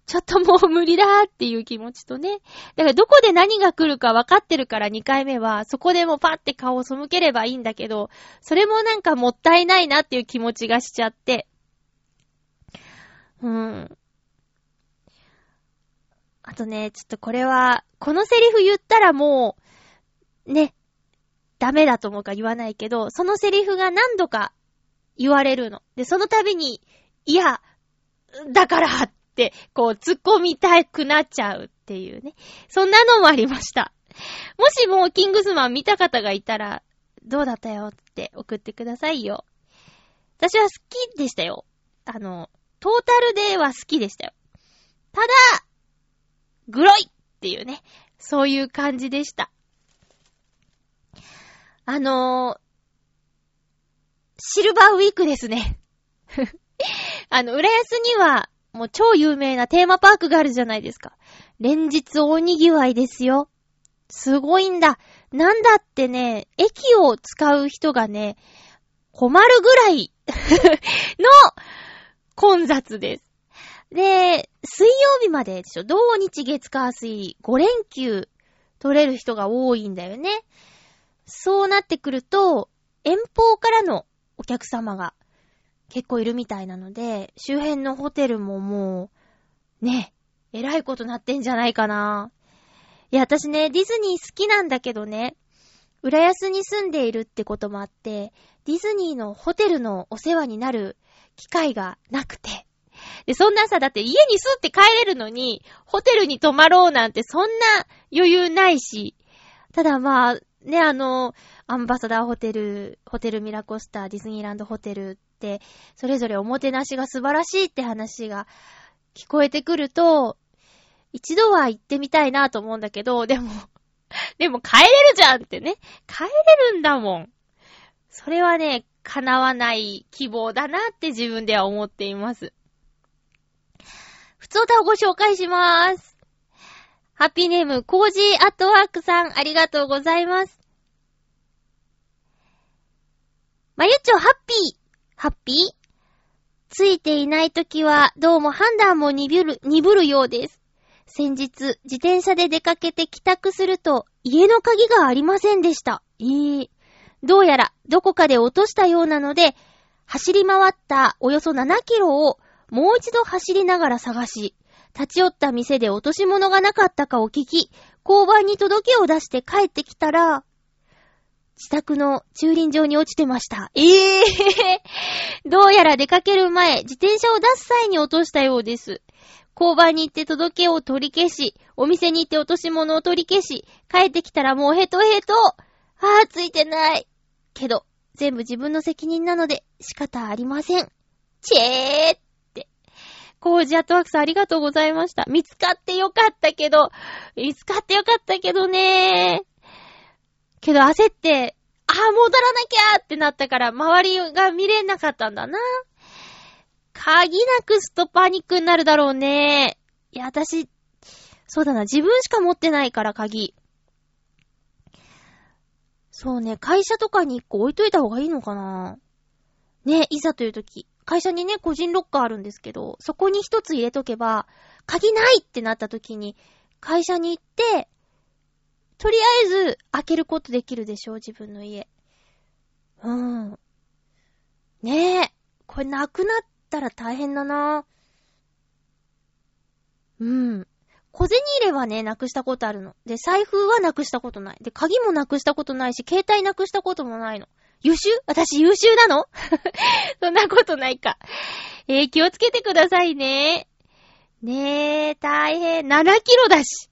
ちょっともう無理だーっていう気持ちとね。だからどこで何が来るか分かってるから2回目は、そこでもパッて顔を背ければいいんだけど、それもなんかもったいないなっていう気持ちがしちゃって。うん。あとね、ちょっとこれは、このセリフ言ったらもう、ね、ダメだと思うか言わないけど、そのセリフが何度か言われるの。で、その度に、いや、だからっ、こう、突っ込みたくなっちゃうっていうね。そんなのもありました。もしもキングスマン見た方がいたら、どうだったよって送ってくださいよ。私は好きでしたよ。あの、トータルでは好きでしたよ。ただ、グロいっていうね、そういう感じでした。あのー、シルバーウィークですね。あの、浦安には、もう超有名なテーマパークがあるじゃないですか。連日大賑わいですよ。すごいんだ。なんだってね、駅を使う人がね、困るぐらい の混雑です。で、水曜日まででしょ。土日月火水5連休取れる人が多いんだよね。そうなってくると、遠方からのお客様が結構いるみたいなので、周辺のホテルももう、ね、えらいことなってんじゃないかな。いや、私ね、ディズニー好きなんだけどね、浦安に住んでいるってこともあって、ディズニーのホテルのお世話になる機会がなくて。で、そんなさ、だって家に住って帰れるのに、ホテルに泊まろうなんてそんな余裕ないし。ただまあ、ね、あの、アンバサダーホテル、ホテルミラコスター、ディズニーランドホテル、それぞれおもてなしが素晴らしいって話が聞こえてくると、一度は行ってみたいなと思うんだけど、でも でも帰れるじゃんってね。帰れるんだもん。それはね、叶わない希望だなって自分では思っています。ふつおたをご紹介しまーす。ハッピーネーム、コージーアットワークさん、ありがとうございます。まゆっちょ、ハッピー。ハッピー？ついていないときは、どうも判断も鈍る、鈍るようです。先日、自転車で出かけて帰宅すると、家の鍵がありませんでした。ええー、どうやら、どこかで落としたようなので、走り回ったおよそ7キロをもう一度走りながら探し、立ち寄った店で落とし物がなかったかを聞き、交番に届けを出して帰ってきたら、自宅の駐輪場に落ちてました。ええー、どうやら出かける前、自転車を出す際に落としたようです。交番に行って届けを取り消し、お店に行って落とし物を取り消し、帰ってきたらもうヘトヘト。ああ、ついてない。けど、全部自分の責任なので仕方ありません。チェーって。コージアットワークさんありがとうございました。見つかってよかったけど、見つかってよかったけどねけど焦って、ああ、戻らなきゃってなったから、周りが見れなかったんだな。鍵なくすとパニックになるだろうね。いや、私、そうだな、自分しか持ってないから鍵。そうね、会社とかに一個置いといた方がいいのかなね、いざという時。会社にね、個人ロッカーあるんですけど、そこに一つ入れとけば、鍵ないってなった時に、会社に行って、とりあえず開けることできるでしょ、自分の家。うん。ねえ、これなくなったら大変だな。うん。小銭入れはね、なくしたことあるの。で、財布はなくしたことない。で、鍵もなくしたことないし、携帯なくしたこともないの。優秀？私優秀なの？そんなことないか。えー、気をつけてくださいね。ねえ、大変。7キロだし。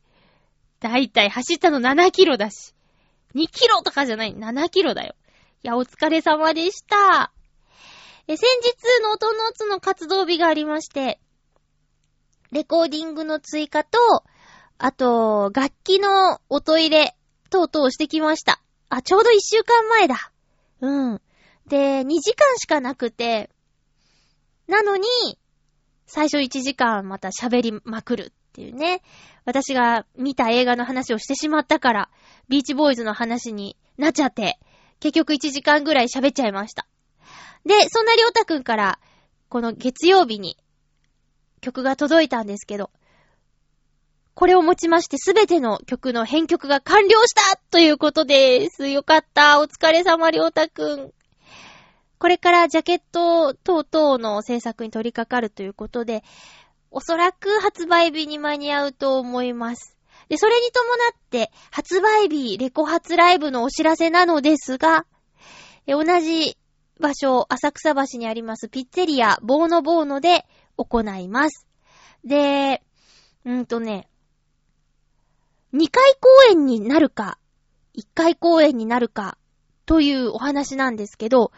だいたい走ったの7キロだし。2キロとかじゃない。7キロだよ。いや、お疲れ様でした。え、先日、ノートノーツの活動日がありまして、レコーディングの追加と、あと、楽器の音入れ、等々してきました。あ、ちょうど一週間前だ。うん。で、2時間しかなくて、なのに、最初1時間また喋りまくるっていうね。私が見た映画の話をしてしまったから、ビーチボーイズの話になっちゃって、結局1時間ぐらい喋っちゃいました。で、そんなりょうたくんから、この月曜日に曲が届いたんですけど、これをもちましてすべての曲の編曲が完了したということです。よかった。お疲れ様、りょうたくん。これからジャケット等々の制作に取り掛かるということで、おそらく発売日に間に合うと思います。で、それに伴って、発売日、レコ発ライブのお知らせなのですが、同じ場所、浅草橋にありますピッツェリア、ボーノボーノで行います。で、うんとね、2回公演になるか、1回公演になるか、というお話なんですけど、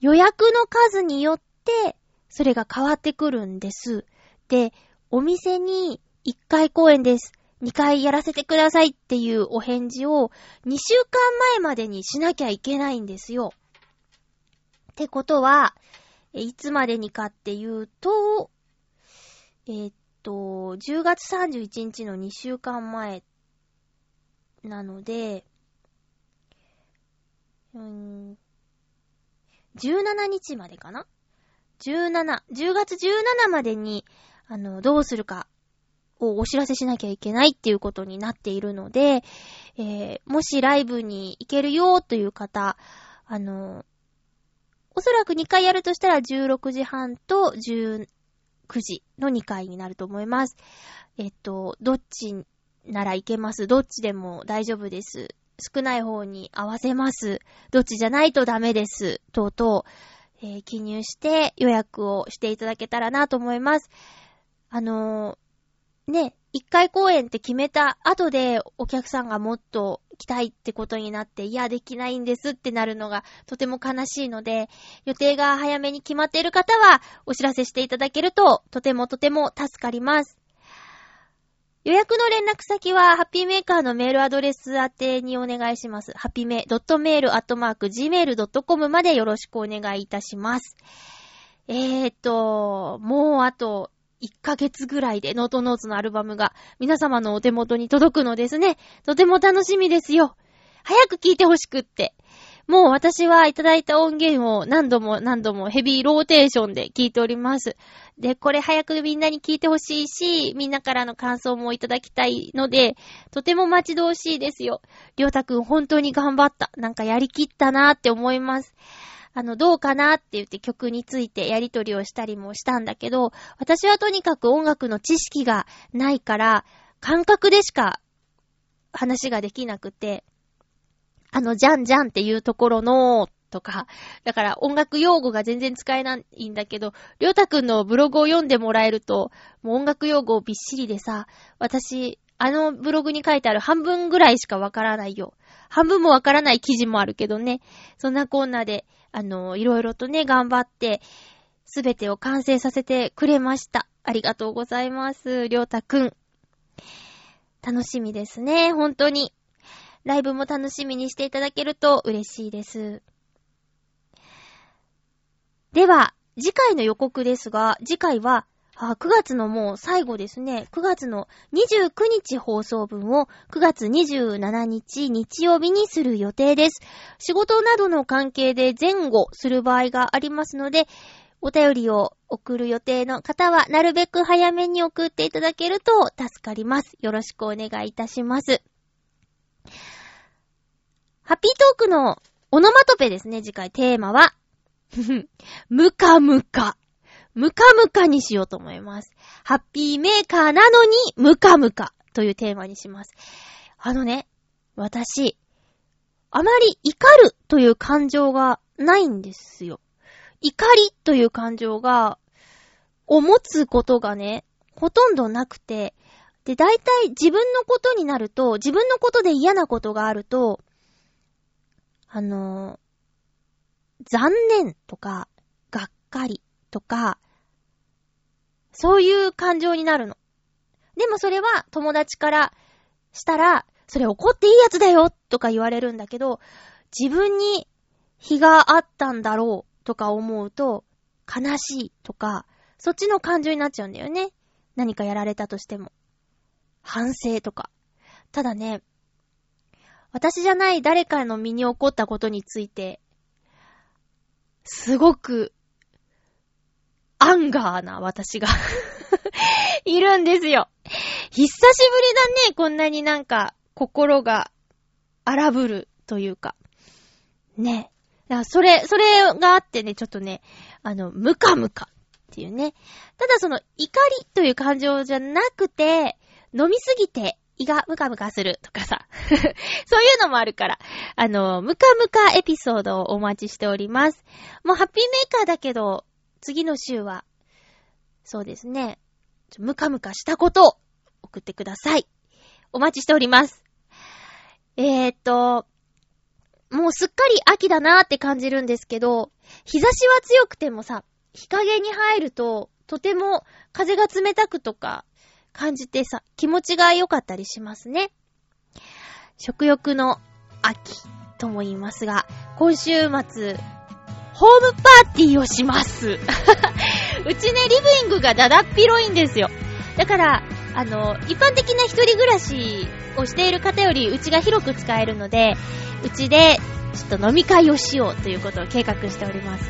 予約の数によって、それが変わってくるんです。で、お店に1回公演です。2回やらせてくださいっていうお返事を2週間前までにしなきゃいけないんですよ。ってことは、いつまでにかっていうと、えー、っと、10月31日の2週間前なので、うん、17日までかな ?17、10月17までに、あの、どうするかをお知らせしなきゃいけないっていうことになっているので、えー、もしライブに行けるよという方、あの、おそらく2回やるとしたら16時半と19時の2回になると思います。えっと、どっちならいけます？どっちでも大丈夫です。少ない方に合わせます。どっちじゃないとダメです。等々、えー、記入して予約をしていただけたらなと思います。あのー、ね、一回公演って決めた後でお客さんがもっと来たいってことになって、いや、できないんですってなるのがとても悲しいので、予定が早めに決まっている方はお知らせしていただけると、とてもとても助かります。予約の連絡先は、ハッピーメーカーのメールアドレス宛てにお願いします。ハッピーメ、ドットメールアットマーク gmail.com までよろしくお願いいたします。えーと、もうあと1ヶ月ぐらいでノートノーツのアルバムが皆様のお手元に届くのですね。とても楽しみですよ。早く聴いてほしくって。もう私はいただいた音源を何度も何度もヘビーローテーションで聞いております。で、これ早くみんなに聞いてほしいし、みんなからの感想もいただきたいので、とても待ち遠しいですよ。りょうたくん本当に頑張った。なんかやりきったなーって思います。あの、どうかなって言って曲についてやりとりをしたりもしたんだけど、私はとにかく音楽の知識がないから、感覚でしか話ができなくて、あの、じゃんじゃんっていうところの、とか、だから音楽用語が全然使えないんだけど、りょうたくんのブログを読んでもらえると、もう音楽用語びっしりでさ、私、あのブログに書いてある半分ぐらいしかわからないよ。半分もわからない記事もあるけどね。そんなこんなで、あの、いろいろとね、頑張って、すべてを完成させてくれました。ありがとうございます。りょうたくん。楽しみですね、本当に。ライブも楽しみにしていただけると嬉しいです。では、次回の予告ですが、次回は、あ、9月のもう最後ですね。9月の29日放送分を9月27日日曜日にする予定です。仕事などの関係で前後する場合がありますので、お便りを送る予定の方は、なるべく早めに送っていただけると助かります。よろしくお願いいたします。ハッピートークのオノマトペですね、次回テーマは。ムカムカ。ムカムカにしようと思います。ハッピーメーカーなのにムカムカというテーマにします。あのね、私、あまり怒るという感情がないんですよ。怒りという感情が、を持つことがね、ほとんどなくて、で、大体自分のことになると、自分のことで嫌なことがあると、あの残念とか、がっかりとか、そういう感情になるの。でもそれは友達からしたら、それ怒っていいやつだよとか言われるんだけど、自分に非があったんだろうとか思うと、悲しいとか、そっちの感情になっちゃうんだよね。何かやられたとしても。反省とか。ただね、私じゃない誰かの身に起こったことについて、すごく、アンガーな私が いるんですよ。久しぶりだね、こんなになんか、心が荒ぶるというか。ね。それ、それがあってね、ちょっとね、あの、ムカムカっていうね。ただその、怒りという感情じゃなくて、飲みすぎて胃がムカムカするとかさ。そういうのもあるから。あの、ムカムカエピソードをお待ちしております。もうハッピーメーカーだけど、次の週は、そうですね。ムカムカしたことを送ってください。お待ちしております。えー、っと、もうすっかり秋だなーって感じるんですけど、日差しは強くてもさ、日陰に入ると、とても風が冷たくとか、感じてさ、気持ちが良かったりしますね。食欲の秋とも言いますが、今週末、ホームパーティーをします。うちね、リビングがだだっ広いんですよ。だから、あの、一般的な一人暮らしをしている方より、うちが広く使えるので、うちで、ちょっと飲み会をしようということを計画しております。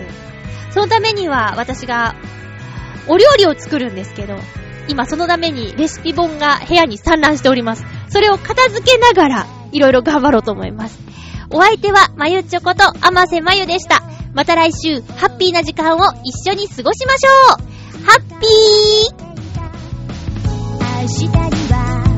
そのためには、私が、お料理を作るんですけど、今そのためにレシピ本が部屋に散乱しております。それを片付けながら、いろいろ頑張ろうと思います。お相手は、まゆちょこと、あませまゆでした。また来週、ハッピーな時間を一緒に過ごしましょう。ハッピー。明日には